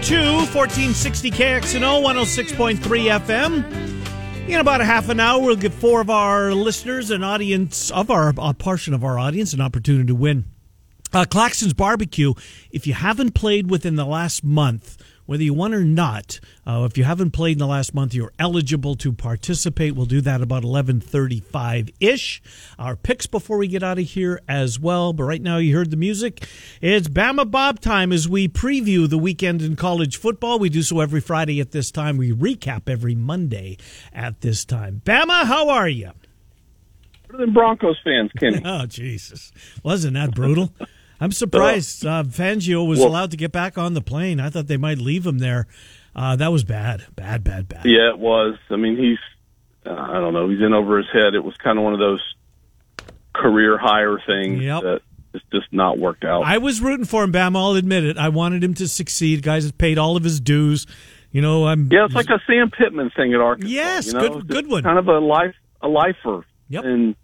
1460 KXNO, 106.3 FM. In about a half an hour, we'll give four of our listeners, an audience of our, a portion of our audience, an opportunity to win. Uh, Claxon's Barbecue, if you haven't played within the last month, whether you won or not, uh, if you haven't played in the last month, you're eligible to participate. We'll do that about 11:35-ish. Our picks before we get out of here as well. But right now, you heard the music. It's Bama Bob time as we preview the weekend in college football. We do so every Friday at this time. We recap every Monday at this time. Bama, how are you? Better than Broncos fans, Kenny. Oh Jesus, wasn't that brutal? I'm surprised uh, Fangio was Well- allowed to get back on the plane. I thought they might leave him there. Uh, that was bad, bad, bad, bad. Yeah, it was. I mean, he's uh, I don't know. He's in over his head. It was kind of one of those career hire things Yep. that it's just not worked out. I was rooting for him, Bam. I'll admit it. I wanted him to succeed. Guys have paid all of his dues. You know, I'm. yeah, it's like a Sam Pittman thing at Arkansas. Yes, you know? good- good one. Kind of a life, a lifer. Yep. And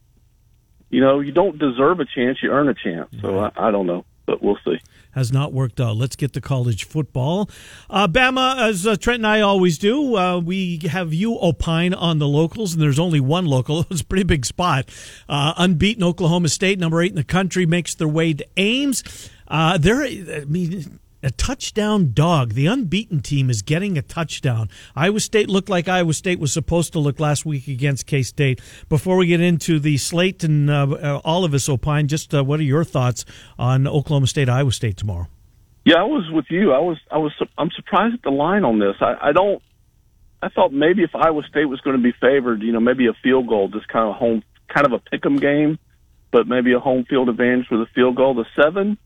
you know, you don't deserve a chance; you earn a chance. So I, I don't know, but we'll see. has not worked out. Let's get to college football. Uh, Bama, as uh, Trent and I always do, uh, we have you opine on the locals, and there's only one local. It's a pretty big spot. Uh, unbeaten Oklahoma State, number eight in the country, makes their way to Ames. Uh, they're, I mean, a touchdown dog. The unbeaten team is getting a touchdown. Iowa State looked like Iowa State was supposed to look last week against K State. Before we get into the slate and uh, all of us opine, just uh, what are your thoughts on Oklahoma State, Iowa State tomorrow? Yeah, I was with you. I was, I was, I'm surprised at the line on this. I, I don't. I thought maybe if Iowa State was going to be favored, you know, maybe a field goal, just kind of home, kind of a pick'em game, but maybe a home field advantage with a field goal. The seven,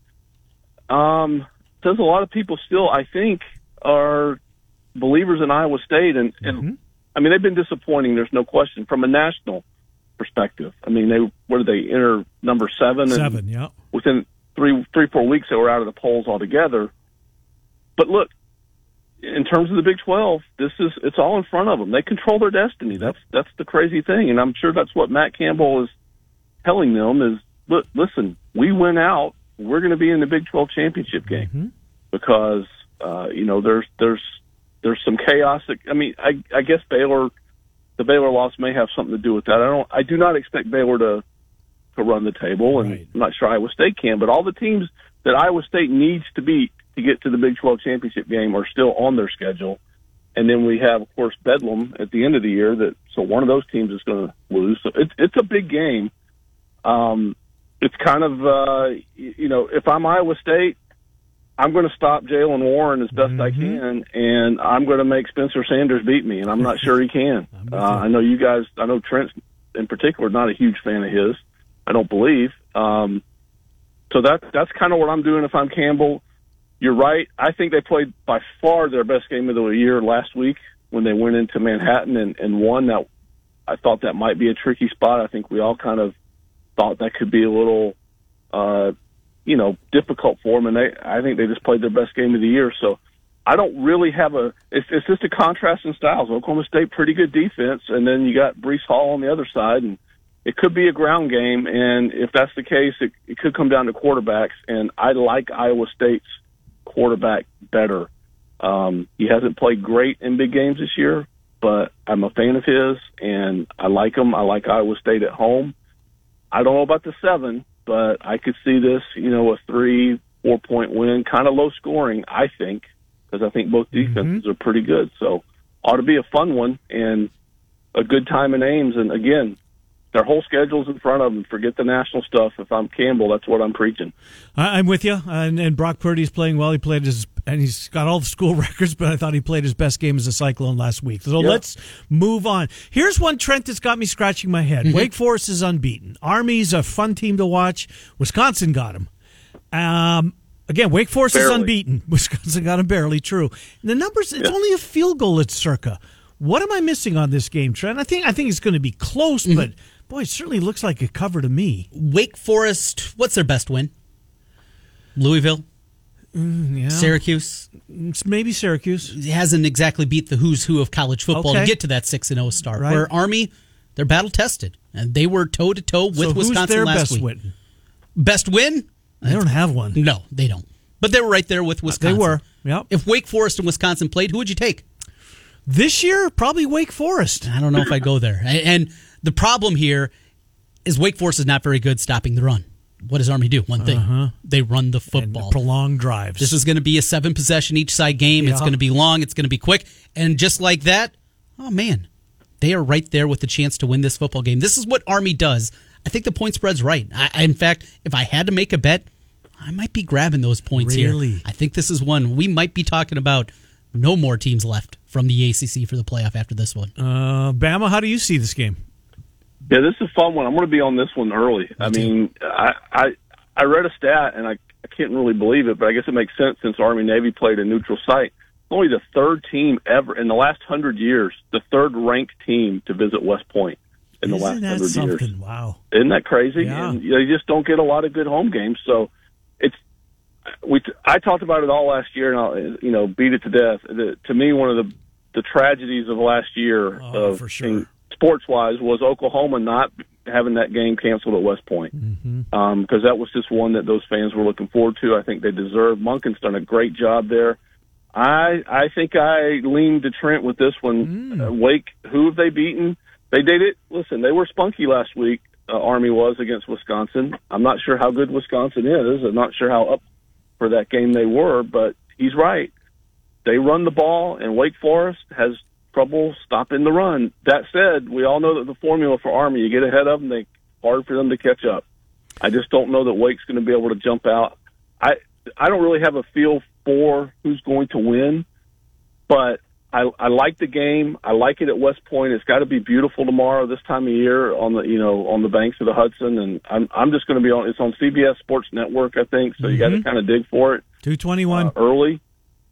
um, there's a lot of people still, I think, are believers in Iowa State, and, and mm-hmm. I mean they've been disappointing. There's no question from a national perspective. I mean, they what did they enter number seven? Seven, yeah. within three, three, four weeks, they were out of the polls altogether. But look, in terms of the Big Twelve, this is it's all in front of them. They control their destiny. That's that's the crazy thing, and I'm sure that's what Matt Campbell is telling them is. Look, listen, we went out. We're going to be in the Big Twelve championship game because uh, you know there's there's there's some chaos. That, I mean, I, I guess Baylor, the Baylor loss may have something to do with that. I don't. I do not expect Baylor to to run the table, and Right. I'm not sure Iowa State can. But all the teams that Iowa State needs to beat to get to the Big 12 championship game are still on their schedule. And then we have, of course, Bedlam at the end of the year. That so one of those teams is going to lose. So it's it's a big game. Um, it's kind of uh, you know, if I'm Iowa State, I'm going to stop Jaylen Warren as best I can, and I'm going to make Spencer Sanders beat me, and I'm not sure he can. Uh, I know you guys. I know Trent in particular, not a huge fan of his. I don't believe. Um, so that that's kind of what I'm doing if I'm Campbell. You're right. I think they played by far their best game of the year last week when they went into Manhattan and, and won. That I thought that might be a tricky spot. I think we all kind of thought that could be a little, uh, you know, difficult for them. And they, I think they just played their best game of the year. So I don't really have a. It's, it's just a contrast in styles. Oklahoma State pretty good defense, and then you got Breece Hall on the other side, and it could be a ground game. And if that's the case, it, it could come down to quarterbacks. And I like Iowa State's quarterback better. Um, he hasn't played great in big games this year, but I'm a fan of his, and I like him. I like Iowa State at home. I don't know about the seven, but I could see this, you know, a three, four point win, kind of low scoring, I think, because I think both mm-hmm. defenses are pretty good. So ought to be a fun one and a good time in Ames. And again, their whole schedule's in front of them. Forget the national stuff. If I'm Campbell, that's what I'm preaching. I- I'm with you. And, and Brock Purdy's playing well. He played his, and he's got all the school records, but I thought he played his best game as a Cyclone last week. So Yeah. let's move on. Here's one Trent that's got me scratching my Mm-hmm. head. Wake Forest is unbeaten. Army's a fun team to watch. Wisconsin got him. Um, Again, Wake Forest is unbeaten. Wisconsin got them barely. True. And the numbers. It's only a field goal at Circa. What am I missing on this game, Trent? I think I think it's going to be close, Mm-hmm. but boy, it certainly looks like a cover to me. Wake Forest, what's their best win? Louisville, mm, Yeah, Syracuse. It's maybe Syracuse. It hasn't exactly beat the who's who of college football Okay. to get to that six and zero start. Right. Where Army, they're battle tested, and they were toe to toe with so who's Wisconsin their last best week. win? Best win? They don't have one. No, they don't. But they were right there with Wisconsin. They were. Yep. If Wake Forest and Wisconsin played, who would you take? This year, probably Wake Forest. I don't know if I'd go there. And the problem here is Wake Forest is not very good stopping the run. What does Army do? One thing. They run the Uh-huh. And football. prolonged drives. This is going to be a seven possession each side game. It's going to be long. It's going to be quick. And just like that, oh man, they are right there with the chance to win this football game. This is what Army does. I think the point spread's right. I, I- in fact, if I had to make a bet, I might be grabbing those points Really? here. I think this is one we might be talking about. No more teams left from the ACC for the playoff after this one. uh, Bama. How do you see this game? Yeah, this is a fun one. I'm going to be on this one early. I mean, I, I I read a stat and I, I can't really believe it, but I guess it makes sense since Army Navy played a neutral site. Only the third team ever in the last hundred years, the third ranked team to visit West Point in the Isn't last that hundred something? years. Wow. Isn't that crazy? Yeah. And they just don't get a lot of good home games. So it's we. I talked about it all last year, and I'll you know beat it to death. The, to me, one of the the tragedies of last year Oh, of for sure. Sports wise was Oklahoma not having that game canceled at West Point Mm-hmm. um, because that was just one that those fans were looking forward to. I think they deserve. Monken's done a great job there. I I think I leaned to Trent with this one. Mm. Uh, Wake, who have they beaten? They did it. Listen, they were spunky last week. Uh, Army was against Wisconsin. I'm not sure how good Wisconsin is. I'm not sure how up for that game they were, but he's right. They run the ball, and Wake Forest has trouble stopping the run. That said, we all know that the formula for Army, you get ahead of them, they hard for them to catch up. I just don't know that Wake's going to be able to jump out. I I don't really have a feel for who's going to win, but I I like the game. I like it at West Point. It's got to be beautiful tomorrow this time of year on the you know on the banks of the Hudson, and I'm I'm just going to be on. It's on CBS Sports Network, I think. So you got to kind of dig for it Two twenty one. uh, early.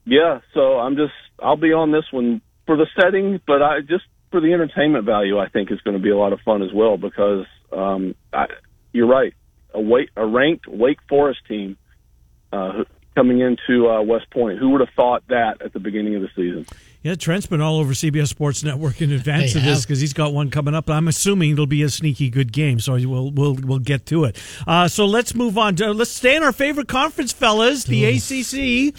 Yeah, so I'm just I'll be on this one for the setting, but I just for the entertainment value, I think is going to be a lot of fun as well because um, I, you're right. A Wake, a ranked Wake Forest team uh, coming into uh, West Point. Who would have thought that at the beginning of the season? Yeah, Trent's been all over CBS Sports Network in advance They of this because he's got one coming up. I'm assuming it'll be a sneaky good game, so we'll we'll we'll get to it. Uh, so let's move on. To, let's stay in our favorite conference, fellas, the ACC.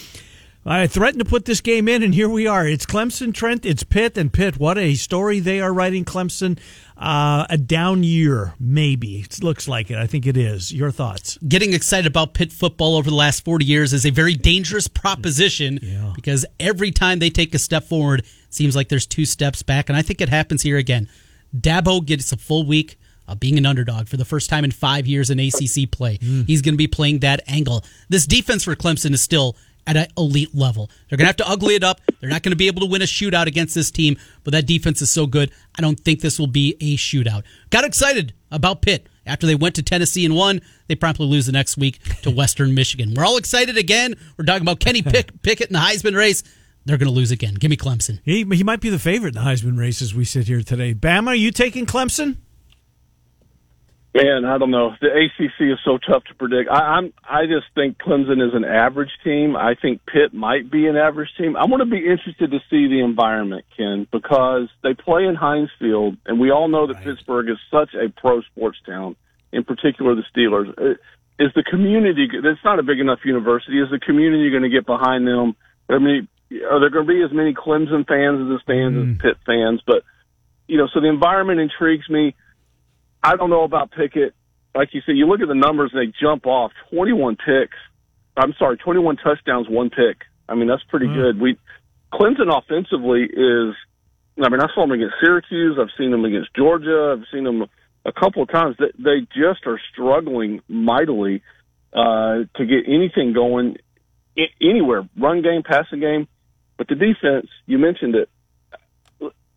I threatened to put this game in, and here we are. It's Clemson, Trent, it's Pitt, and Pitt. What a story they are writing. Clemson, uh, a down year, maybe. It looks like it. I think it is. Your thoughts? getting excited about Pitt football over the last 40 years is a very dangerous proposition Yeah. because every time they take a step forward, it seems like there's two steps back. And I think it happens here again. Dabo gets a full week of being an underdog for the first time in five years in ACC play. He's going to be playing that angle. This defense for Clemson is still at an elite level. They're going to have to ugly it up. They're not going to be able to win a shootout against this team, but that defense is so good. I don't think this will be a shootout. Got excited about Pitt after they went to Tennessee and won. They promptly lose the next week to Western Michigan. We're all excited again. We're talking about Kenny Pick- Pickett in the Heisman race. They're going to lose again. Give me Clemson. He he might be the favorite in the Heisman race as we sit here today. Bama, are you taking Clemson? Man, I don't know. The ACC is so tough to predict. I, I'm I just think Clemson is an average team. I think Pitt might be an average team. I want to be interested to see the environment, Ken, because they play in Heinz Field, and we all know that Pittsburgh is such a pro sports town. In particular, the Steelers. Uh, Is the community? It's not a big enough university. Is the community going to get behind them? I mean, are there going to be as many Clemson fans in the stands as Pitt fans? But you know, so the environment intrigues me. I don't know about Pickett. Like you said, you look at the numbers and they jump off. 21 picks. I'm sorry, 21 touchdowns, one pick. I mean, that's pretty good. We Clemson offensively is. I mean, I saw them against Syracuse. I've seen them against Georgia. I've seen them a couple of times. They, they just are struggling mightily uh, to get anything going I- anywhere, run game, passing game. But the defense, you mentioned it.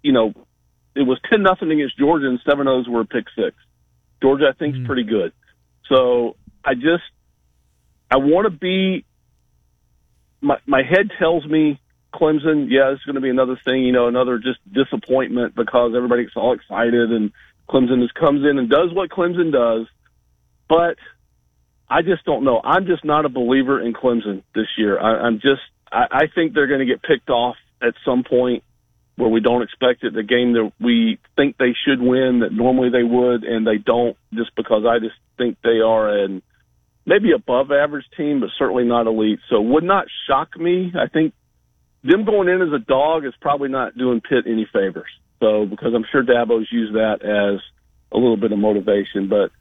You know, it was ten nothing against Georgia, and seven O's were a pick six. Georgia, I think, is hmm. pretty good. So I just I want to be my my head tells me Clemson. Yeah, it's going to be another thing. You know, another just disappointment because everybody gets all excited and Clemson just comes in and does what Clemson does. But I just don't know. I'm just not a believer in Clemson this year. I, I'm just. I, I think they're going to get picked off at some point where we don't expect it. The game that we think they should win, that normally they would, and they don't, just because I just think they are an maybe above average team, but certainly not elite. So would not shock me. I think them going in as a dog is probably not doing Pitt any favors. So because I'm sure Dabo's used that as a little bit of motivation. But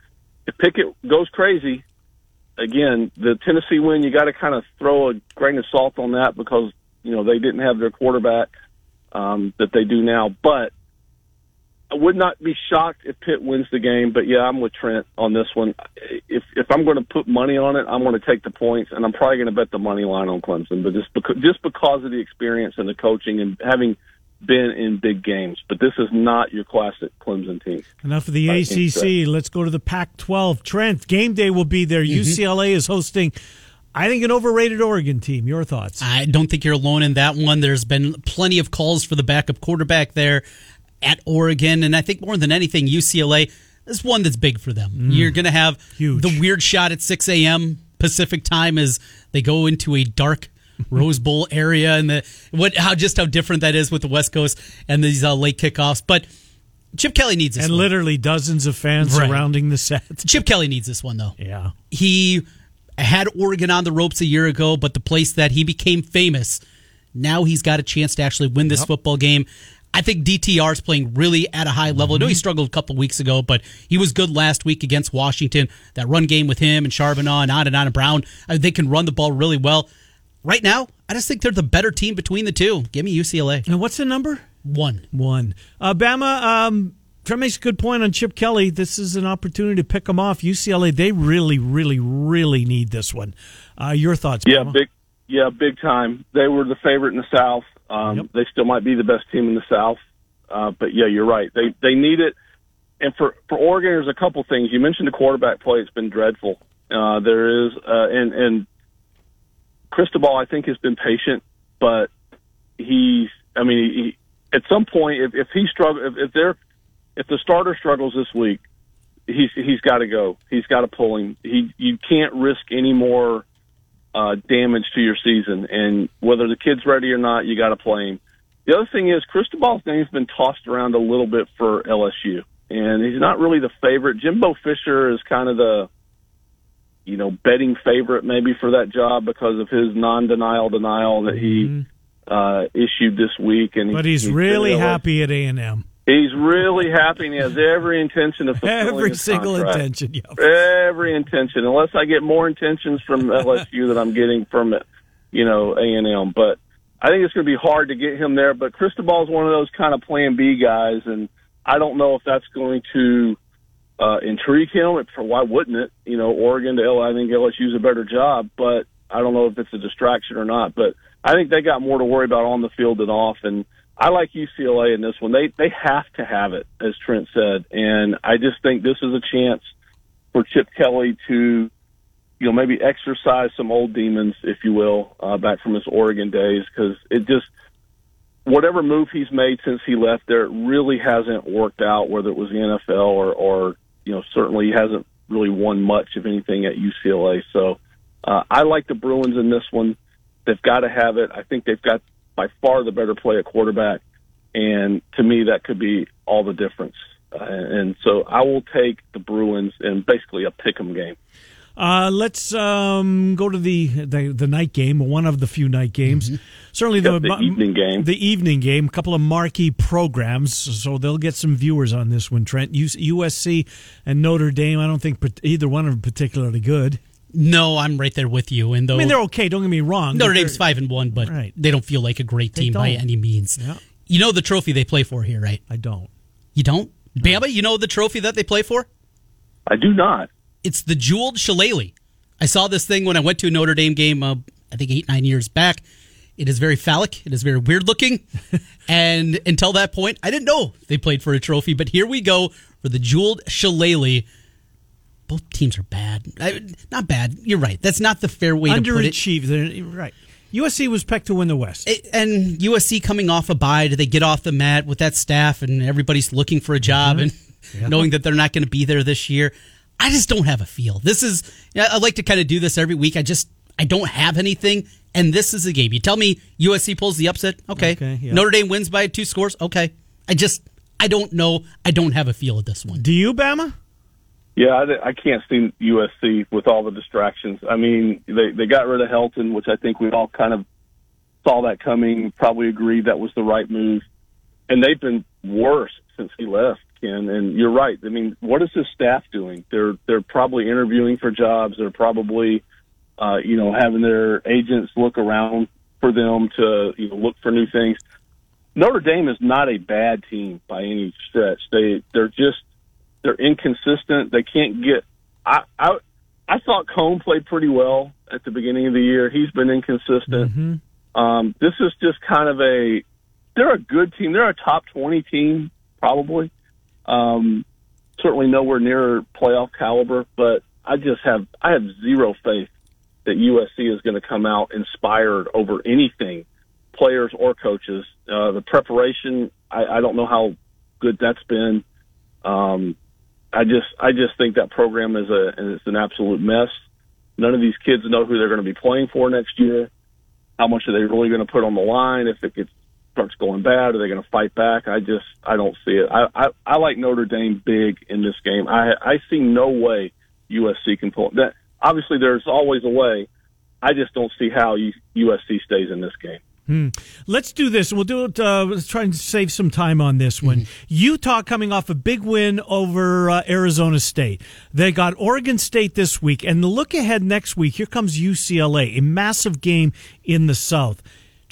if Pickett goes crazy, again, the Tennessee win, you got to kind of throw a grain of salt on that because you know they didn't have their quarterback um, that they do now. But I would not be shocked if Pitt wins the game. But yeah, I'm with Trent on this one. If if I'm going to put money on it, I'm going to take the points, and I'm probably going to bet the money line on Clemson. But just because just because of the experience and the coaching and having been in big games, but this is not your classic Clemson team. Enough of the I ACC. Let's go to the Pac 12. Trent, game day will be there. Mm-hmm. UCLA is hosting. I think an overrated Oregon team. Your thoughts? I don't think you're alone in that one. There's been plenty of calls for the backup quarterback there at Oregon, and I think more than anything, UCLA is one that's big for them. Mm, you're going to have huge. the weird shot at 6 a.m. Pacific time as they go into a dark Rose Bowl area and the what how just how different that is with the West Coast and these uh, late kickoffs. But Chip Kelly needs this and one. literally dozens of fans right. surrounding the set. Chip Kelly needs this one though. Yeah, he had Oregon on the ropes a year ago, but the place that he became famous, now he's got a chance to actually win this yep. football game. I think DTR is playing really at a high level. Mm-hmm. I know he struggled a couple weeks ago, but he was good last week against Washington. That run game with him and Charbonnet and on and on and Brown, I mean, they can run the ball really well right now, I just think they're the better team between the two. Give me UCLA. And what's the number? One. One. Uh, Bama, um, Trent makes a good point on Chip Kelly. This is an opportunity to pick them off. UCLA, they really, really, really need this one. Uh, your thoughts? Yeah, big, yeah, big time. They were the favorite in the South. Um, yep. They still might be the best team in the South. Uh, but yeah, you're right. They they need it. And for for Oregon, there's a couple things. You mentioned the quarterback play; it's been dreadful. Uh, there is, uh, and and Cristobal, I think, has been patient, but he's. I mean, he, at some point, if, if he struggle, if, if they're, if the starter struggles this week, he's he's got to go. He's got to pull him. He you can't risk any more uh, damage to your season. And whether the kid's ready or not, you got to play him. The other thing is Cristobal's name's been tossed around a little bit for LSU, and he's not really the favorite. Jimbo Fisher is kind of the you know, betting favorite maybe for that job because of his non-denial denial that he mm-hmm. uh, issued this week. And but he's, he's really happy at A and M. He's really happy, and he has every intention of fulfilling every single contract. intention. Yep. Every intention, unless I get more intentions from LSU than I'm getting from, you know, A and M. But I think it's going to be hard to get him there. But Cristobal is one of those kind of Plan B guys, and I don't know if that's going to uh, intrigue him. For why wouldn't it? You know, Oregon to LSU. I think LSU's a better job, but I don't know if it's a distraction or not. But I think they got more to worry about on the field than off. And I like UCLA in this one. They they have to have it, as Trent said. And I just think this is a chance for Chip Kelly to, you know, maybe exercise some old demons, if you will, uh, back from his Oregon days, because it just whatever move he's made since he left there, it really hasn't worked out. Whether it was the NFL or or you know, certainly he hasn't really won much of anything at UCLA. So uh, I like the Bruins in this one. They've got to have it. I think they've got by far the better play at quarterback, and to me that could be all the difference. Uh, and so I will take the Bruins in basically a pick 'em game. Uh, let's um, go to the, the, the night game, one of the few night games. Mm-hmm. Certainly the, the, evening game. The evening game. A couple of marquee programs, so they'll get some viewers on this one. Trent USC and Notre Dame. I don't think either one of them particularly good. No, I'm right there with you. And though I mean they're okay, don't get me wrong. Notre Dame's five and one, but right. they don't feel like a great team by any means. Yeah. You know the trophy they play for here, right? I don't. You don't, no. Bama? You know the trophy that they play for? I do not. It's the jeweled shillelagh. I saw this thing when I went to a Notre Dame game, uh, I think eight, nine years back. It is very phallic. It is very weird looking. and until that point, I didn't know they played for a trophy. But here we go for the jeweled shillelagh. Both teams are bad. I, not bad. You're right. That's not the fair way to put it. Underachieved. Right. USC was picked to win the West. It- and USC coming off a bye, do they get off the mat with that staff and everybody's looking for a job mm-hmm. and knowing that they're not going to be there this year? I just don't have a feel. This is, yeah, I like to kind of do this every week. I just, I don't have anything. And this is a game. You tell me USC pulls the upset. Okay. Okay, yeah. Notre Dame wins by two scores. Okay. I just, I don't know. I don't have a feel at this one. Do you, Bama? Yeah, I, I can't see USC with all the distractions. I mean, they they got rid of Helton, which I think we all kind of saw that coming. Probably agreed that was the right move, and they've been worse since he left. Ken, and you're right. I mean, what is his staff doing? They're they're probably interviewing for jobs. They're probably, uh, you know, having their agents look around for them to you know look for new things. Notre Dame is not a bad team by any stretch. They they're just they're inconsistent. They can't get. I I I thought Coan played pretty well at the beginning of the year. He's been inconsistent. Um, this is just kind of a. They're a good team. They're a top twenty team probably. Um, certainly nowhere near playoff caliber, but I just have I have zero faith that USC is going to come out inspired over anything, players or coaches. Uh, the preparation, I, I don't know how good that's been. Um, I just I just think that program is a is an absolute mess. None of these kids know who they're going to be playing for next year. How much are they really going to put on the line if it gets starts going bad? Are they going to fight back? I just I don't see it. I I, I like Notre Dame big in this game. I I see no way USC can pull that. Obviously, there's always a way. I just don't see how USC stays in this game. Let's do this. We'll do it. Uh, let's try and save some time on this one. Utah coming off a big win over uh, Arizona State. They got Oregon State this week, and the look ahead next week. Here comes UCLA, a massive game in the South.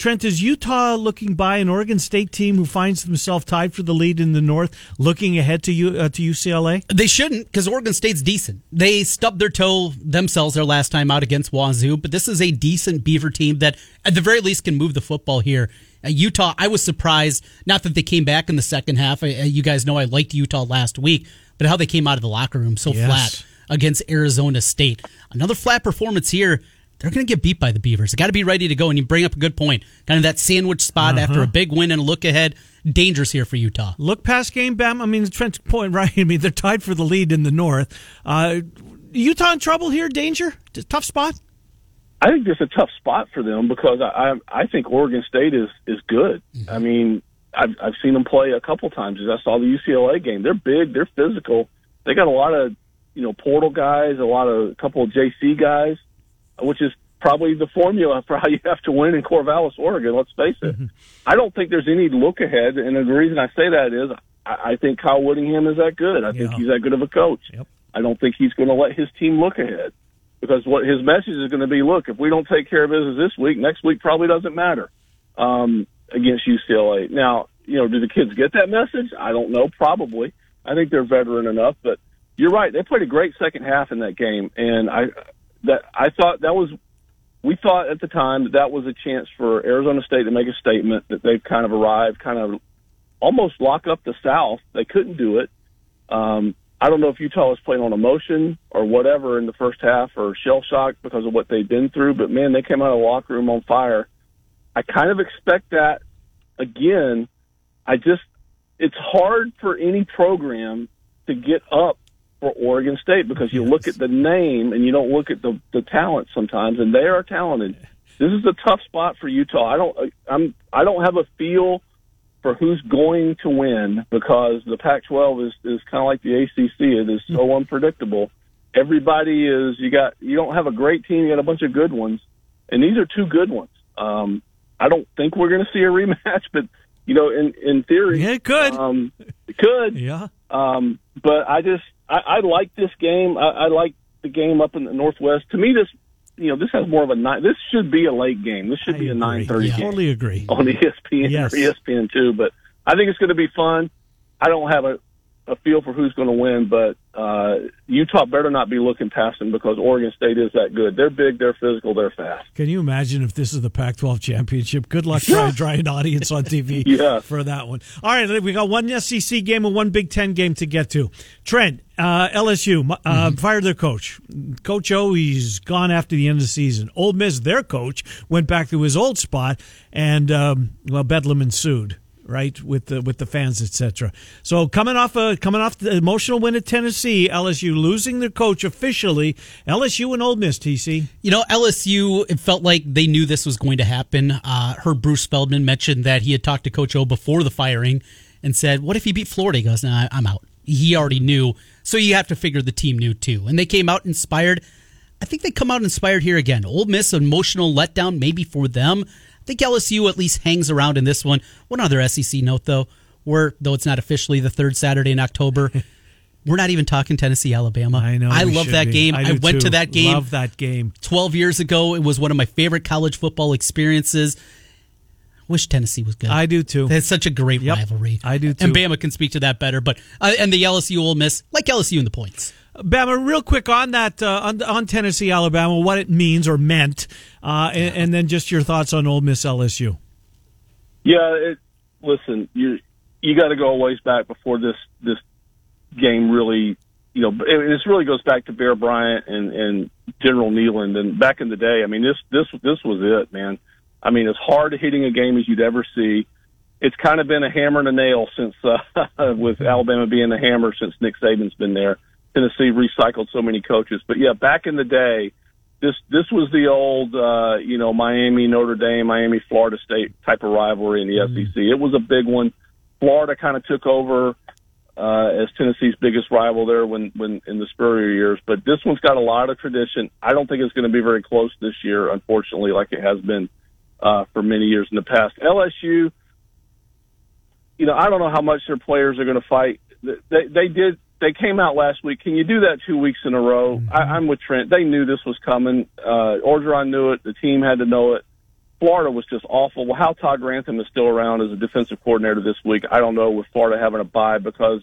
Trent, is Utah looking by an Oregon State team who finds themselves tied for the lead in the North, looking ahead to U, uh, to UCLA? They shouldn't because Oregon State's decent. They stubbed their toe themselves their last time out against Wazoo, but this is a decent Beaver team that, at the very least, can move the football here. Uh, Utah, I was surprised, not that they came back in the second half. I, uh, you guys know I liked Utah last week, but how they came out of the locker room so Yes. flat against Arizona State. Another flat performance here. They're going to get beat by the Beavers. They got to be ready to go. And you bring up a good point. Kind of that sandwich spot after a big win and a look ahead. Dangerous here for Utah. Look past game, Bam. I mean, Trent's point right. I mean, they're tied for the lead in the North. Uh, Utah in trouble here? Danger? Tough spot? I think it's a tough spot for them because I I, I think Oregon State is is good. I mean, I've I've seen them play a couple times. As I saw the UCLA game, they're big, they're physical. They got a lot of you know portal guys, a lot of a couple of JC guys, which is probably the formula for how you have to win in Corvallis, Oregon. Let's face it. I don't think there's any look ahead, and the reason I say that is I, I think Kyle Whittingham is that good. I think he's that good of a coach. Yep. I don't think he's going to let his team look ahead because what his message is going to be: look, if we don't take care of business this week, next week probably doesn't matter um, against UCLA. Now, you know, do the kids get that message? I don't know. Probably. I think they're veteran enough, but you're right. They played a great second half in that game, and I that I thought that was. We thought at the time that that was a chance for Arizona State to make a statement that they've kind of arrived, kind of almost lock up the South. They couldn't do it. Um, I don't know if Utah was playing on emotion or whatever in the first half or shell shock because of what they'd been through, but man, they came out of the locker room on fire. I kind of expect that again. I just, it's hard for any program to get up for Oregon State because you look at the name and you don't look at the, the talent sometimes, and they are talented. This is a tough spot for Utah. I don't, I'm, I don't have a feel for who's going to win because the Pac-12 is is kind of like the ACC. It is so unpredictable. Everybody is you got you don't have a great team. You got a bunch of good ones, and these are two good ones. Um, I don't think we're going to see a rematch, but you know, in in theory, Yeah, it could. Um, it could. Yeah. Um, but I just I, I like this game. I, I like the game up in the Northwest. To me, this you know this has more of a nine. This should be a late game. This should I be a nine thirty Yeah. Totally agree. on ESPN Yes. or ESPN two. But I think it's going to be fun. I don't have a, a feel for who's going to win, but uh, Utah better not be looking past them because Oregon State is that good. They're big, they're physical, they're fast. Can you imagine if this is the Pac-12 championship? Good luck trying to draw an audience on TV Yeah. for that one. All right, we got one SEC game and one Big Ten game to get to. Trent, uh, LSU uh, fired their coach. Coach O, he's gone after the end of the season. Ole Miss, their coach, went back to his old spot, and um, well, bedlam ensued. Right with the with the fans, etc. So coming off a coming off the emotional win at Tennessee, LSU losing their coach officially. LSU and Ole Miss, TC. You know, LSU, it felt like they knew this was going to happen. Uh, heard Bruce Feldman mention that he had talked to Coach O before the firing and said, What if he beat Florida? He goes, Nah, I'm out. He already knew. So you have to figure the team knew too. And they came out inspired. I think they come out inspired here again. Ole Miss, emotional letdown maybe for them. I think LSU at least hangs around in this one. One other SEC note, though, we're, though it's not officially the third Saturday in October, we're not even talking Tennessee, Alabama. I know. I love that be. game. I, do went too. to that game. Love that game. 12 years ago. It was one of my favorite college football experiences. Wish Tennessee was good. I do too. It's such a great Yep, rivalry. I do too. And Bama can speak to that better. But uh, and the LSU Ole Miss, like LSU in the points. Bama, real quick on that uh, on, on Tennessee, Alabama, what it means or meant, uh, and, and then just your thoughts on Ole Miss LSU. Yeah, it, listen, you you got to go a ways back before this this game really, you know, and this really goes back to Bear Bryant and and General Neyland. And back in the day, I mean, this this this was it, man. I mean, as hard hitting a game as you'd ever see. It's kind of been a hammer and a nail since uh, with Alabama being the hammer since Nick Saban's been there. Tennessee recycled so many coaches, but yeah, back in the day, this this was the old uh, you know Miami Notre Dame Miami Florida State type of rivalry in the SEC. It was a big one. Florida kind of took over uh, as Tennessee's biggest rival there when when in the Spurrier years, but this one's got a lot of tradition. I don't think it's going to be very close this year, unfortunately, like it has been uh, for many years in the past. LSU, you know, I don't know how much their players are going to fight. They they did they came out last week. Can you do that two weeks in a row? Mm-hmm. I, I'm with Trent. They knew this was coming. Uh, Orgeron knew it. The team had to know it. Florida was just awful. Well, how Todd Grantham is still around as a defensive coordinator this week, I don't know. With Florida having a bye because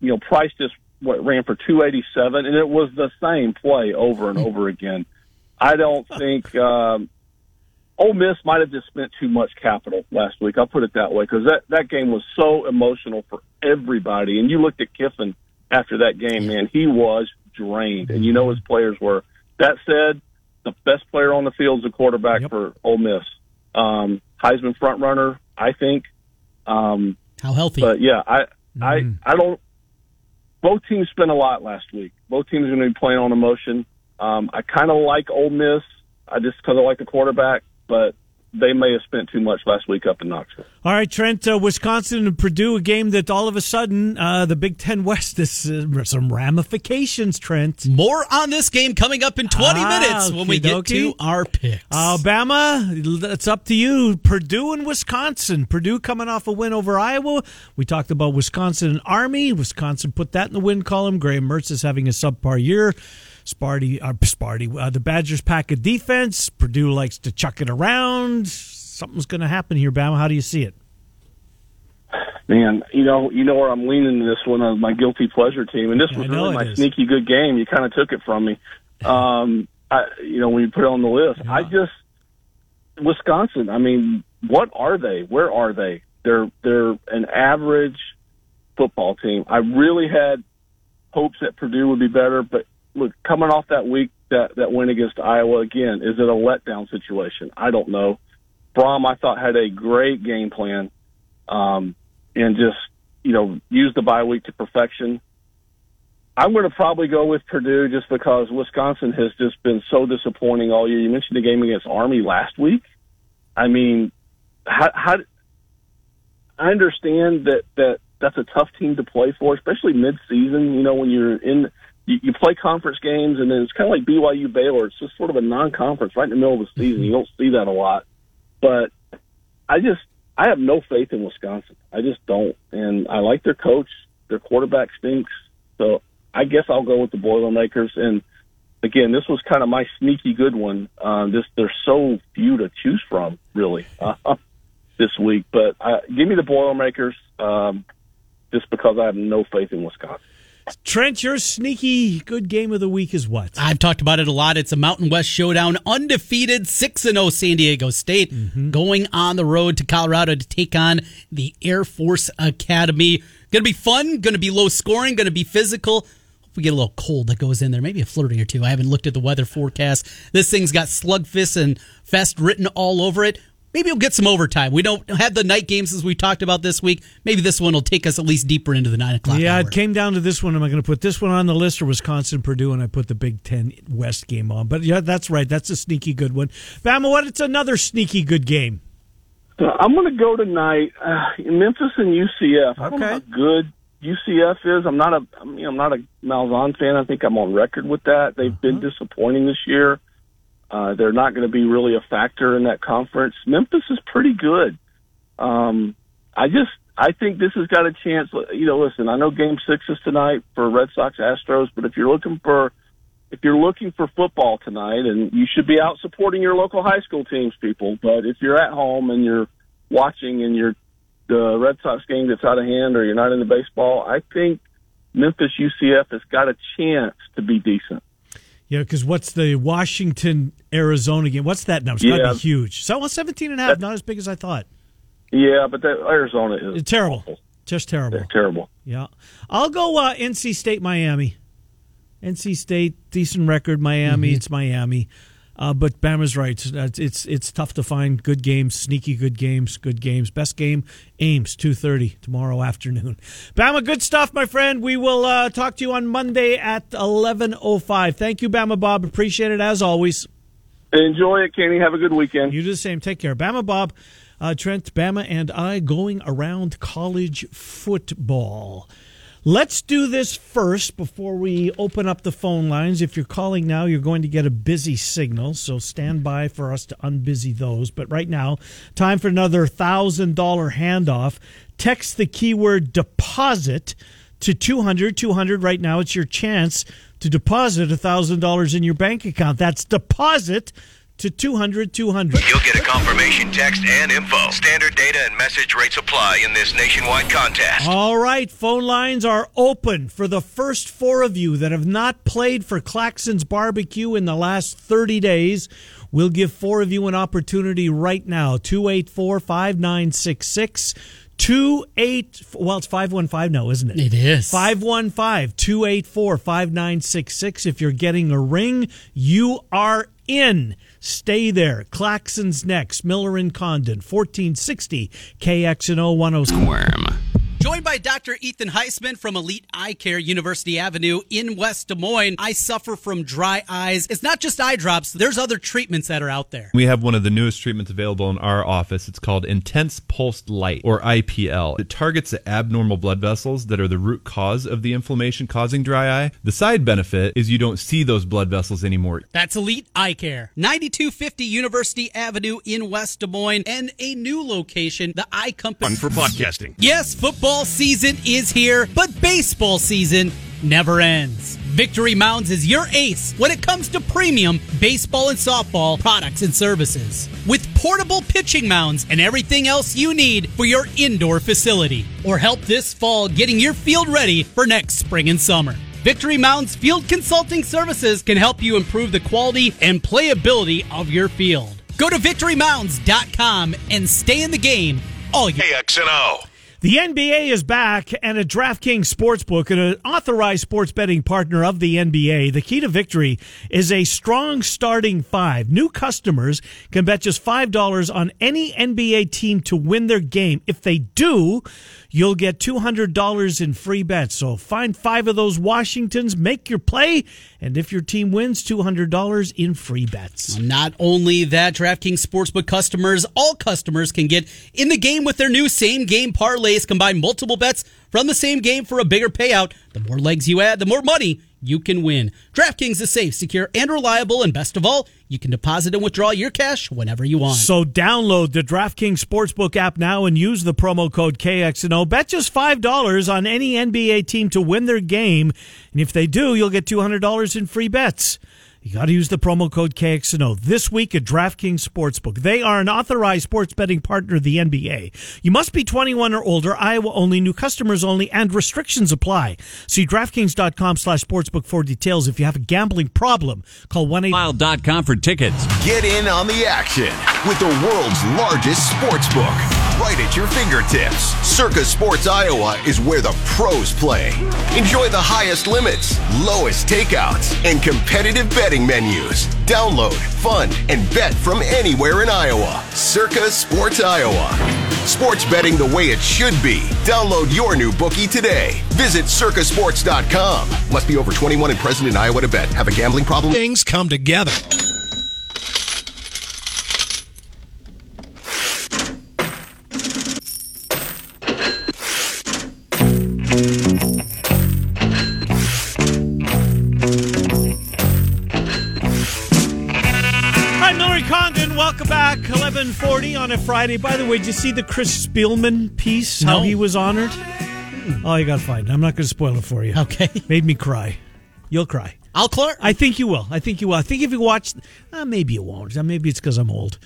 you know Price just what ran for 287, and it was the same play over and over again. I don't think um, Ole Miss might have just spent too much capital last week. I'll put it that way because that that game was so emotional for everybody. And you looked at Kiffin after that game, man, he was drained, and you know his players were. That said, the best player on the field is the quarterback Yep. for Ole Miss. Um, Heisman front runner, I think. Um, How healthy? but yeah, I I I don't. Both teams spent a lot last week. Both teams are going to be playing on emotion. Um, I kind of like Ole Miss, I just because I like the quarterback, but they may have spent too much last week up in Knoxville. All right, Trent, uh, Wisconsin and Purdue, a game that all of a sudden uh, the Big Ten West is uh, some ramifications. Trent, More on this game coming up in 20 Ah, minutes when we get to our picks. Alabama, it's up to you. Purdue and Wisconsin. Purdue coming off a win over Iowa. We talked about Wisconsin and Army. Wisconsin put that in the win column. Graham Mertz is having a subpar year. Sparty, uh, Sparty, uh, the Badgers pack a defense. Purdue likes to chuck it around. Something's going to happen here, Bama. How do you see it? Man, you know, you know where I'm leaning in this one on my guilty pleasure team, and this was really my is. sneaky good game. You kind of took it from me. Um, I, you know, when you put it on the list, I just Wisconsin. I mean, what are they? Where are they? They're they're an average football team. I really had hopes that Purdue would be better, but look, coming off that week that that win against Iowa again, is it a letdown situation? I don't know. Brohm, I thought had a great game plan, um, and just you know used the bye week to perfection. I'm going to probably go with Purdue just because Wisconsin has just been so disappointing all year. You mentioned the game against Army last week. I mean, how, how I understand that that that's a tough team to play for, especially mid-season. You know, when you're in, you, you play conference games, and then it's kind of like BYU Baylor. It's just sort of a non-conference right in the middle of the season. You don't see that a lot, but I just I have no faith in Wisconsin. I just don't, and I like their coach. Their quarterback stinks, so I guess I'll go with the Boilermakers. And again, this was kind of my sneaky good one. Um, this there's so few to choose from, really, uh, this week. But uh, give me the Boilermakers, um, just because I have no faith in Wisconsin. Trent, your sneaky good game of the week is what? I've talked about it a lot. It's a Mountain West showdown. Undefeated 6 0 San Diego State mm-hmm. going on the road to Colorado to take on the Air Force Academy. Going to be fun, going to be low scoring, going to be physical. We get a little cold that goes in there, maybe a flurry or two. I haven't looked at the weather forecast. This thing's got slugfest and fest written all over it. Maybe we'll get some overtime. We don't have the night games as we talked about this week. Maybe this one will take us at least deeper into the nine o'clock. Yeah, hour. it came down to this one. Am I going to put this one on the list or Wisconsin Purdue? And I put the Big Ten West game on. But yeah, that's right. That's a sneaky good one. Bama, what? It's another sneaky good game. Uh, I'm going to go tonight. Uh, Memphis and UCF. I don't know how good UCF is. I'm not a. I mean, I'm not a Malzahn fan. I think I'm on record with that. They've uh-huh. been disappointing this year. Uh, they're not going to be really a factor in that conference. Memphis is pretty good. Um, I just I think this has got a chance. You know, listen, I know Game Six is tonight for Red Sox Astros, but if you're looking for if you're looking for football tonight, and you should be out supporting your local high school teams, people. But if you're at home and you're watching and you're the Red Sox game gets out of hand, or you're not into baseball, I think Memphis UCF has got a chance to be decent. Yeah, because what's the Washington Arizona game? What's that number? It's got to be huge. So well, 17 and a half, not as big as I thought. Yeah, but that Arizona is it's terrible. Awful. Just terrible. They're terrible. Yeah. I'll go uh, NC State, Miami. NC State, decent record. Miami, mm-hmm. it's Miami. Uh, but Bama's right. It's it's tough to find good games, sneaky good games, good games. Best game, Ames, two thirty tomorrow afternoon. Bama, good stuff, my friend. We will uh, talk to you on Monday at eleven oh five. Thank you, Bama Bob. Appreciate it as always. Enjoy it, Kenny. Have a good weekend. You do the same. Take care, Bama Bob. Uh, Trent, Bama, and I going around college football. Let's do this first before we open up the phone lines. If you're calling now, you're going to get a busy signal, so stand by for us to unbusy those. But right now, time for another $1,000 handoff. Text the keyword deposit to 200 200 right now. It's your chance to deposit $1,000 in your bank account. That's deposit to 200 200. You'll get a confirmation text and info. Standard data and message rates apply in this nationwide contest. All right, phone lines are open for the first four of you that have not played for Claxons Barbecue in the last 30 days. We'll give four of you an opportunity right now. 284 5966. Two eight well it's five one five now, isn't it? It is five one five two eight four five nine six six. If you're getting a ring, you are in. Stay there. Claxons next. Miller and Condon, 1460 KXNO 106. Worm. Joined by Dr. Ethan Heisman from Elite Eye Care, University Avenue in West Des Moines. I suffer from dry eyes. It's not just eye drops, there's other treatments that are out there. We have one of the newest treatments available in our office. It's called Intense Pulsed Light, or IPL. It targets the abnormal blood vessels that are the root cause of the inflammation causing dry eye. The side benefit is you don't see those blood vessels anymore. That's Elite Eye Care, 9250 University Avenue in West Des Moines, and a new location, the Eye Company. Fun for podcasting. Yes, football Football season is here, but baseball season never ends. Victory Mounds is your ace when it comes to premium baseball and softball products and services. With portable pitching mounds and everything else you need for your indoor facility. Or help this fall getting your field ready for next spring and summer. Victory Mounds Field Consulting Services can help you improve the quality and playability of your field. Go to victorymounds.com and stay in the game all year. KXNO. The NBA is back and a DraftKings Sportsbook and an authorized sports betting partner of the NBA. The key to victory is a strong starting five. New customers can bet just $5 on any NBA team to win their game. If they do, you'll get $200 in free bets. So find five of those Washingtons, make your play, and if your team wins, $200 in free bets. Not only that, DraftKings Sportsbook customers, all customers can get in the game with their new same game parlays, combine multiple bets from the same game for a bigger payout. The more legs you add, the more money you can win. DraftKings is safe, secure, and reliable, and best of all, you can deposit and withdraw your cash whenever you want. So download the DraftKings Sportsbook app now and use the promo code KXNO. Bet just $5 on any NBA team to win their game, and if they do, you'll get $200 in free bets. You got to use the promo code KXNO this week at DraftKings Sportsbook. They are an authorized sports betting partner of the NBA. You must be 21 or older, Iowa only, new customers only, and restrictions apply. See DraftKings.com slash sportsbook for details. If you have a gambling problem, call 1-800-MILE.com for tickets. Get in on the action with the world's largest sports book right at your fingertips. Circa Sports Iowa is where the pros play. Enjoy the highest limits, lowest takeouts, and competitive betting menus. Download, fund, and bet from anywhere in Iowa. Circa Sports Iowa. Sports betting the way it should be. Download your new bookie today. Visit circasports.com. Must be over 21 and present in Iowa to bet. Have a gambling problem? Things come together. 1140 a Friday. By the way, did you see the Chris Spielman piece? How he was honored? Oh, you got to find. it. I'm not going to spoil it for you. Okay. Made me cry. You'll cry. I'll clear. I think you will. I think you will. I think if you watch, uh, maybe you won't. Uh, Maybe it's because I'm old,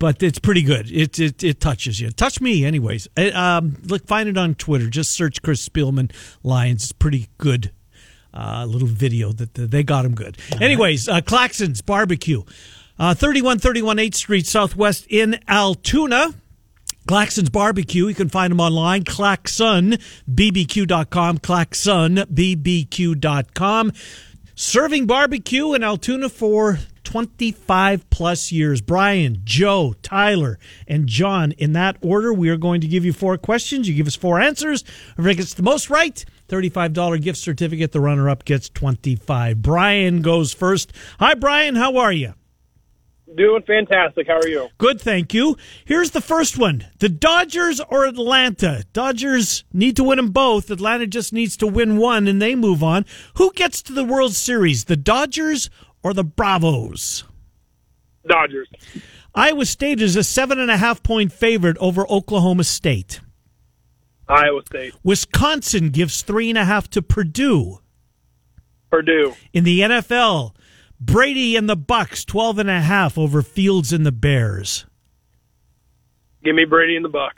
but it's pretty good. It it, it touches you. Touch me, anyways. Uh, um, look, find it on Twitter. Just search Chris Spielman Lions. It's pretty good. Uh, little video that that they got him good. anyways, uh, Claxon's Barbecue, uh, 3131 8th Street Southwest in Altoona. Claxon's Barbecue. You can find them online. ClaxonBBQ.com. ClaxonBBQ.com. Serving barbecue in Altoona for 25 plus years. Brian, Joe, Tyler, and John. In that order, we are going to give you four questions. You give us four answers. Whoever gets the most right, $35 gift certificate. The runner up gets 25 Brian goes first. Hi, Brian. How are you? Doing fantastic. How are you? Good, thank you. Here's the first one. The Dodgers or Atlanta? Dodgers need to win them both. Atlanta just needs to win one and they move on. Who gets to the World Series? The Dodgers or the Bravos? Dodgers. Iowa State is a seven and a half point favorite over Oklahoma State. Iowa State. Wisconsin gives three and a half to Purdue. Purdue. In the NFL, Brady and the Bucs 12 and a half over Fields and the Bears. Give me Brady and the Buck.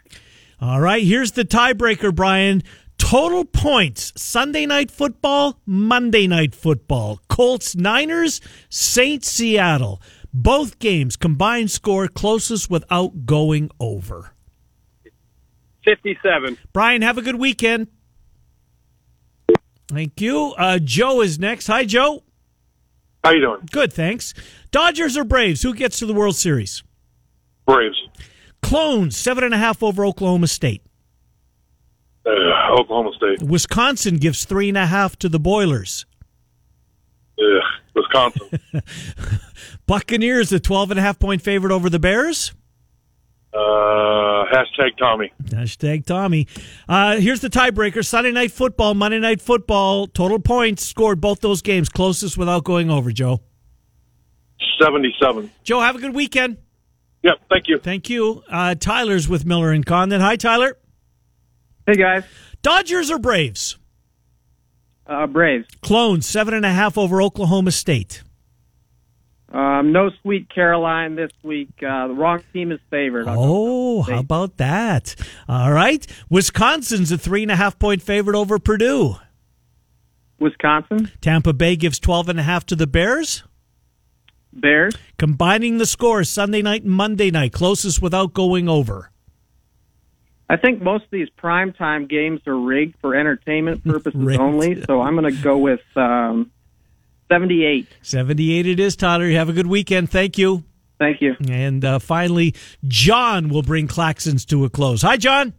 All right, here's the tiebreaker, Brian. Total points Sunday night football, Monday night football. Colts, Niners, Saints, Seattle. Both games combined score closest without going over. 57. Brian, have a good weekend. Thank you. Uh, Joe is next. Hi, Joe. How you doing? Good, thanks. Dodgers or Braves? Who gets to the World Series? Braves. Clones, seven and a half over Oklahoma State. Uh, Oklahoma State. Wisconsin gives three and a half to the Boilers. Ugh. Wisconsin. Buccaneers, a 12 and a half point favorite over the Bears. Uh, hashtag Tommy. Hashtag Tommy. Uh, here's the tiebreaker Sunday night football, Monday night football. Total points scored both those games, closest without going over, Joe. 77. Joe, have a good weekend. Yep. Thank you. Thank you. Uh, Tyler's with Miller and Condon. Hi, Tyler. Hey guys, Dodgers or Braves? uh, Braves. Clones, seven and a half over Oklahoma State. Um, no sweet Caroline this week. Uh, the wrong team is favored. Oh, how about that? All right. Wisconsin's a three and a half point favorite over Purdue. Wisconsin Tampa Bay gives 12 and a half to the Bears. Bears. Combining the scores Sunday night and Monday night, closest without going over. I think most of these primetime games are rigged for entertainment purposes only. So I'm going to go with um, 78. 78 it is, Tyler. You have a good weekend. Thank you. Thank you. And uh, finally, John will bring Claxons to a close. Hi, John.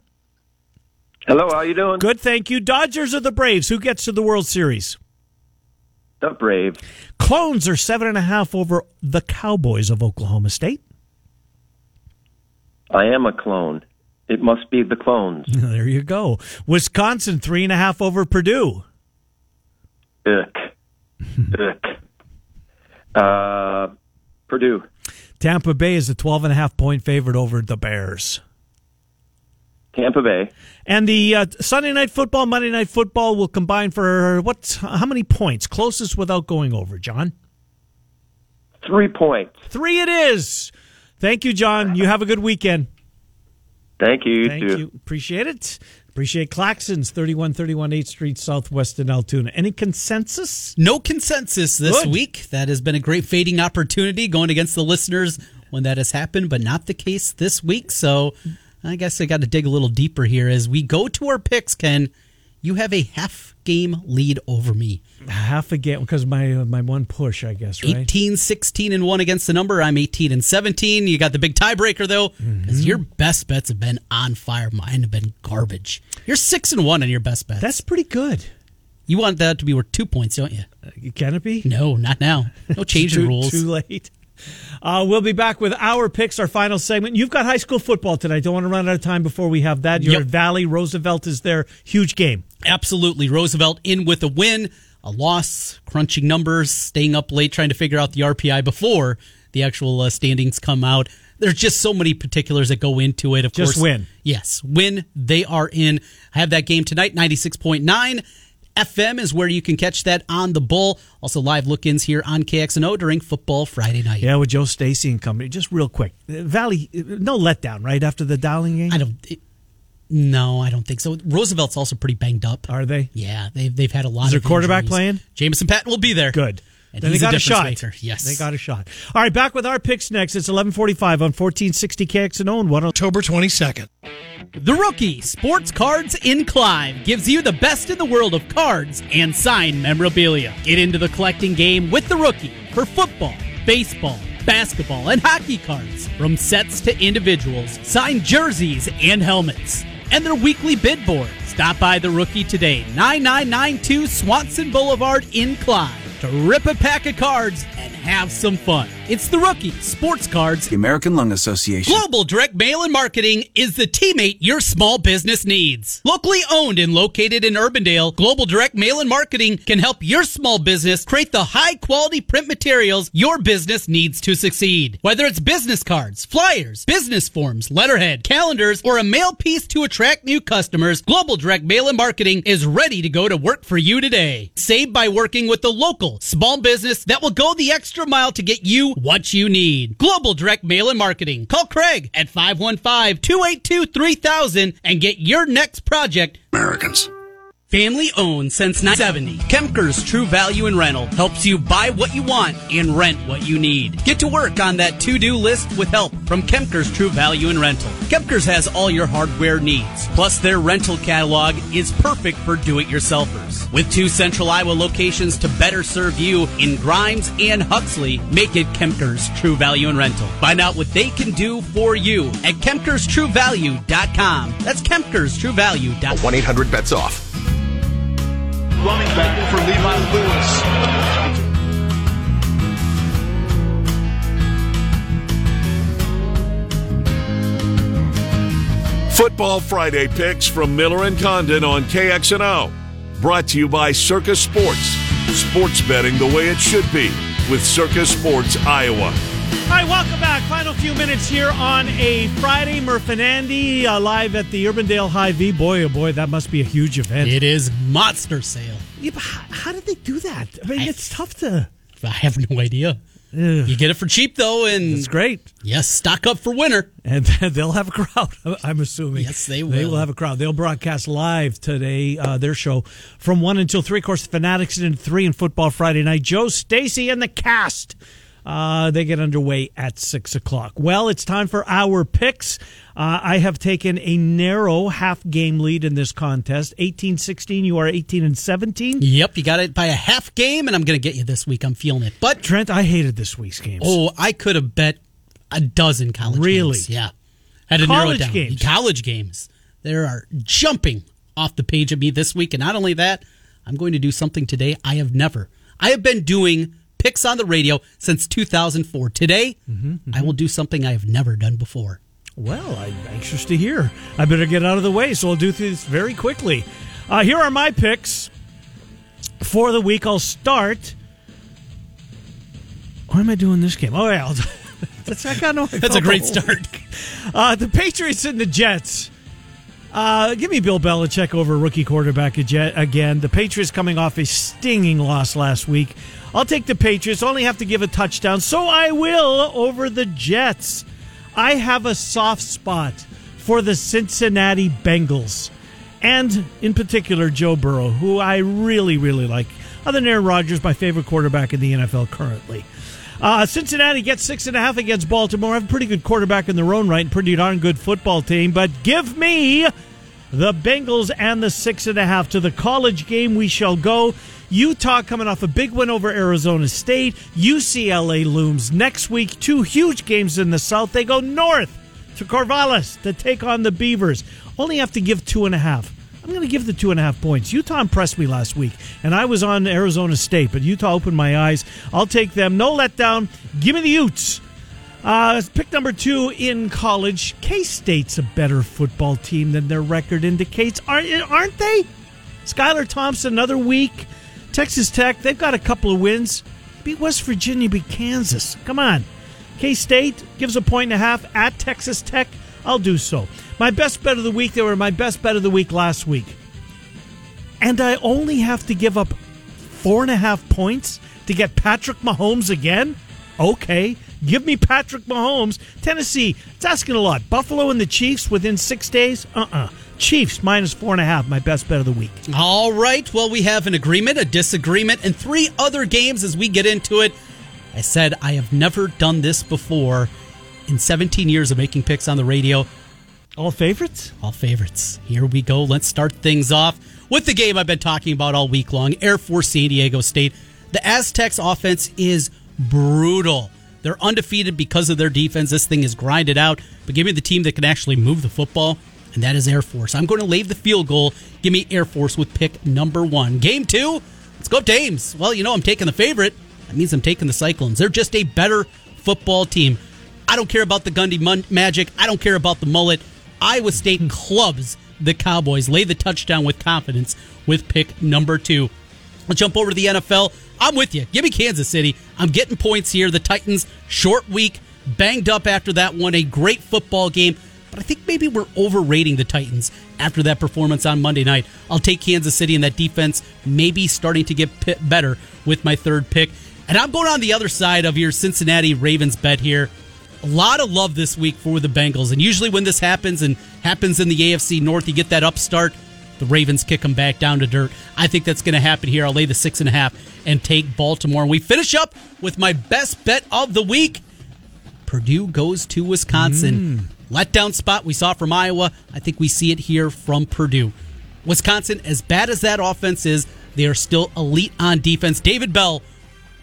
Hello, how you doing? Good, thank you. Dodgers or the Braves? Who gets to the World Series? The Braves. Clones are seven and a half over the Cowboys of Oklahoma State. I am a clone. It must be the clones. There you go. Wisconsin three and a half over Purdue. Ick. Uh, Purdue. Tampa Bay is a 12 and a half point favorite over the Bears. Tampa Bay. And the uh, Sunday night football, Monday night football will combine for what? How many points? Closest without going over, John. Three points. Three it is. Thank you, John. You have a good weekend. Thank you. You Thank too. you. Appreciate it. Appreciate Claxons, 3131 8th Street Southwest in Altoona. Any consensus? No consensus this Good. week. That has been a great fading opportunity going against the listeners when that has happened, but not the case this week. So I guess I got to dig a little deeper here as we go to our picks. Ken, you have a half game lead over me. Half a game because my uh, my one push, I guess, right? 18, 16, and 1 against the number. I'm 18 and 17. You got the big tiebreaker, though, because Mm-hmm. your best bets have been on fire. Mine have been garbage. You're 6 and 1 on your best bets. That's pretty good. You want that to be worth two points, don't you? Can it be? No, not now. No change in rules. Too late. Uh, we'll be back with our picks, our final segment. You've got high school football tonight. Don't want to run out of time before we have that. You're Yep. Valley. Roosevelt is there. Huge game. Absolutely. Roosevelt in with a win, a loss, crunching numbers, staying up late trying to figure out the RPI before the actual uh, standings come out. There's just so many particulars that go into it. Of Just course, win. Yes, win. They are in. I Have that game tonight. Ninety six point nine. FM is where you can catch that on the bull. Also, live look ins here on KXNO during football Friday night. Yeah, with Joe Stacy and company. Just real quick. Valley, no letdown, right? After the Dowling game? I don't. It, no, I don't think so. Roosevelt's also pretty banged up. Are they? Yeah, they've they've had a lot. Of. Is their quarterback injuries. playing? Jameson Patton will be there. Good. And then they got a, difference shot. maker. Yes, They got a shot. All right, back with our picks next. It's 1145 on 1460 KXNO and 1 on October 22nd. The Rookie Sports Cards in Clive gives you the best in the world of cards and signed memorabilia. Get into the collecting game with The Rookie for football, baseball, basketball, and hockey cards. From sets to individuals, signed jerseys and helmets. And their weekly bid board. Stop by The Rookie today, 9992 Swanson Boulevard in Clive, to rip a pack of cards and have some fun. It's The Rookie Sports Cards The American Lung Association. Global Direct Mail and Marketing is the teammate your small business needs. Locally owned and located in Urbandale, Global Direct Mail and Marketing can help your small business create the high quality print materials your business needs to succeed. Whether it's business cards, flyers, business forms, letterhead, calendars, or a mail piece to attract new customers, Global Direct Mail and Marketing is ready to go to work for you today. Save by working with the local small business that will go the extra mile to get you what you need. Global Direct Mail and Marketing. Call Craig at 515-282-3000 and get your next project Americans. Family owned since 1970, Kemker's True Value in Rental helps you buy what you want and rent what you need. Get to work on that to-do list with help from Kemker's True Value in Rental. Kemker's has all your hardware needs, plus their rental catalog is perfect for do-it-yourselfers. With two central Iowa locations to better serve you in Grimes and Huxley, make it Kemker's True Value in Rental. Find out what they can do for you at KemkersTrueValue.com. That's KemkersTrueValue.com. 1 800 bets off. Running back for Levi Lewis. Football Friday picks from Miller and Condon on KXNO. Brought to you by Circa Sports. Sports betting the way it should be with Circa Sports Iowa. All right, welcome back. Final few minutes here on a Friday. Murph and Andy uh, live at the Urbandale Hy-Vee. Boy, oh boy, that must be a huge event. It is monster sale. Yeah, but how, how did they do that? I mean, it's tough to. I have no idea. You get it for cheap though, and It's great. Yes, stock up for winter. And they'll have a crowd, I'm assuming. Yes, they will. They will. have a crowd. They'll broadcast live today, uh, their show, from 1 until 3. Of course, Fanatics and 3 in Football Friday night. Joe Stacy and the cast. Uh, they get underway at 6 o'clock. Well, it's time for our picks. Uh, I have taken a narrow half game lead in this contest 18 16. You are 18 and 17. Yep, you got it by a half game, and I'm going to get you this week. I'm feeling it. But Trent, I hated this week's games. oh, I could have bet a dozen college Really? games. Yeah, had to narrow College it down. games? College games. There are jumping off the page of me this week, and not only that, I'm going to do something today I have never. I have been doing picks on the radio since 2004. Today, Mm-hmm, I will do something I have never done before. Well, I'm anxious to hear. I better get out of the way, so I'll do this very quickly. Uh, here are my picks for the week. I'll start. Why am I doing this game? Oh, yeah. I'll, that's, I got no, That's a great start. Uh, the Patriots and the Jets. Uh, give me Bill Belichick over rookie quarterback again. The Patriots coming off a stinging loss last week. I'll take the Patriots. Only have to give a touchdown, so I will over the Jets. I have a soft spot for the Cincinnati Bengals, and in particular Joe Burrow, who I really, really like. Other than Aaron Rodgers, my favorite quarterback in the NFL currently. Uh, Cincinnati gets six and a half against Baltimore. Have a pretty good quarterback in their own right, and pretty darn good football team. But give me the Bengals and the six and a half to the college game. We shall go. Utah coming off a big win over Arizona State. UCLA looms next week. Two huge games in the South. They go north to Corvallis to take on the Beavers. Only have to give two and a half. I'm going to give the two and a half points. Utah impressed me last week, and I was on Arizona State, but Utah opened my eyes. I'll take them. No letdown. Give me the Utes. Uh, pick number two in college. K State's a better football team than their record indicates, aren't they? Skylar Thompson, another week. Texas Tech, they've got a couple of wins. Beat West Virginia, beat Kansas. Come on. K State gives a point and a half at Texas Tech. I'll do so. My best bet of the week, they were my best bet of the week last week. And I only have to give up four and a half points to get Patrick Mahomes again? Okay. Give me Patrick Mahomes. Tennessee, it's asking a lot. Buffalo and the Chiefs within six days? Uh uh-uh. uh Chiefs minus four and a half, my best bet of the week. All right. Well, we have an agreement, a disagreement, and three other games as we get into it. I said I have never done this before in 17 years of making picks on the radio. All favorites? All favorites. Here we go. Let's start things off with the game I've been talking about all week long Air Force San Diego State. The Aztecs offense is brutal. They're undefeated because of their defense. This thing is grinded out. But give me the team that can actually move the football, and that is Air Force. I'm going to leave the field goal. Give me Air Force with pick number one. Game two, let's go up to Ames. Well, you know, I'm taking the favorite. That means I'm taking the Cyclones. They're just a better football team. I don't care about the Gundy magic. I don't care about the mullet. Iowa State clubs the Cowboys. Lay the touchdown with confidence with pick number two. Let's jump over to the NFL. I'm with you. Give me Kansas City. I'm getting points here. The Titans, short week, banged up after that one. A great football game. But I think maybe we're overrating the Titans after that performance on Monday night. I'll take Kansas City and that defense maybe starting to get better with my third pick. And I'm going on the other side of your Cincinnati Ravens bet here. A lot of love this week for the Bengals. And usually when this happens and happens in the AFC North, you get that upstart the Ravens kick them back down to dirt. I think that's going to happen here. I'll lay the six and a half and take Baltimore. And we finish up with my best bet of the week. Purdue goes to Wisconsin. Mm. Letdown spot we saw from Iowa. I think we see it here from Purdue. Wisconsin, as bad as that offense is, they are still elite on defense. David Bell,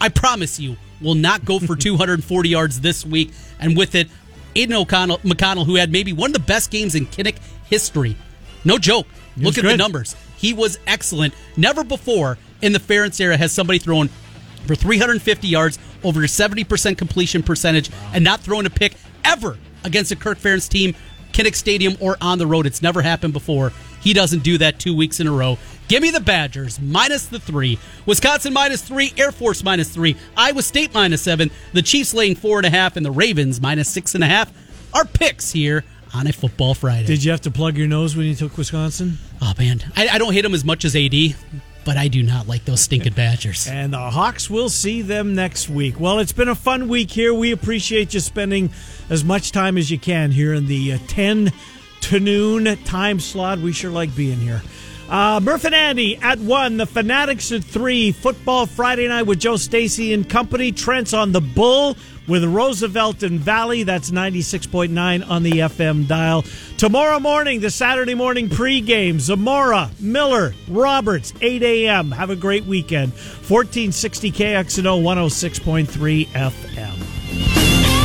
I promise you, will not go for 240 yards this week. And with it, Aidan O'Connell, McConnell, who had maybe one of the best games in Kinnick history. No joke. Look at good. the numbers. He was excellent. Never before in the Ferentz era has somebody thrown for 350 yards, over 70% completion percentage, and not thrown a pick ever against a Kirk Ferentz team, Kinnick Stadium, or on the road. It's never happened before. He doesn't do that two weeks in a row. Give me the Badgers minus the three, Wisconsin minus three, Air Force minus three, Iowa State minus seven, the Chiefs laying four and a half, and the Ravens minus six and a half. Our picks here on a football Friday. Did you have to plug your nose when you took Wisconsin? Oh man, I, I don't hate them as much as AD, but I do not like those stinking Badgers. And the Hawks will see them next week. Well, it's been a fun week here. We appreciate you spending as much time as you can here in the uh, 10 to noon time slot. We sure like being here. Uh, Murph and Andy at one, the Fanatics at three, Football Friday night with Joe Stacy and company. Trent's on the Bull with Roosevelt and Valley. That's 96.9 on the FM dial. Tomorrow morning, the Saturday morning pregame, Zamora, Miller, Roberts, 8 a.m. Have a great weekend. 1460 KXNO 106.3 FM.